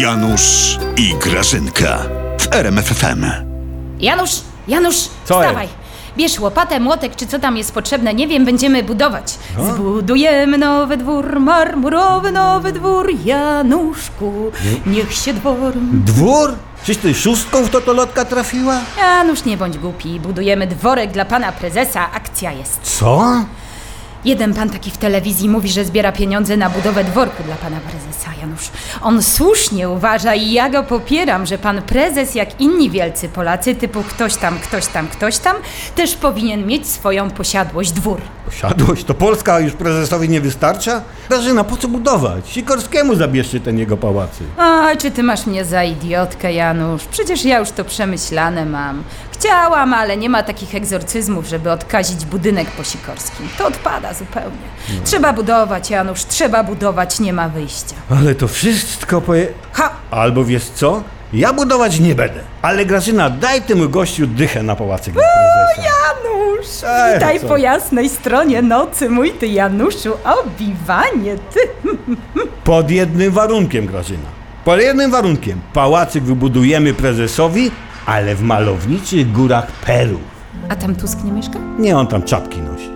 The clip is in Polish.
Janusz i Grażynka w RMFFM. Janusz, Janusz, Co wstawaj. Bierz łopatę, młotek, czy co tam jest potrzebne, nie wiem, będziemy budować. Zbudujemy nowy dwór, marmurowy nowy dwór, Januszku, niech się dwór... Dwór? Czyś ty szóstką w totolotka trafiła? Janusz, nie bądź głupi, budujemy dworek dla pana prezesa, akcja jest. Co? Jeden pan taki w telewizji mówi, że zbiera pieniądze na budowę dworku dla pana prezesa, Janusz. On słusznie uważa i ja go popieram, że pan prezes, jak inni wielcy Polacy, typu ktoś tam, ktoś tam, ktoś tam, też powinien mieć swoją posiadłość, dwór. Posiadłość? To Polska już prezesowi nie wystarcza? Grażyna, po co budować? Sikorskiemu zabierzcie ten jego pałacy. A, czy ty masz mnie za idiotkę, Janusz? Przecież ja już to przemyślane mam. Chciałam, ale nie ma takich egzorcyzmów, żeby odkazić budynek po Sikorskim. To odpada zupełnie. Trzeba budować, Janusz, trzeba budować, nie ma wyjścia. Ale to wszystko poje... Ha! Albo wiesz co? Ja budować nie będę. Ale Grażyna, daj temu gościu dychę na pałacyk dla prezesa. Janusz, Ej, witaj co? po jasnej stronie nocy, mój ty Januszu, obiwanie ty. Pod jednym warunkiem, Grażyna. Pod jednym warunkiem. Pałacyk wybudujemy prezesowi, ale w malowniczych górach Peru. A tam Tusk nie mieszka? Nie on tam czapki nosi.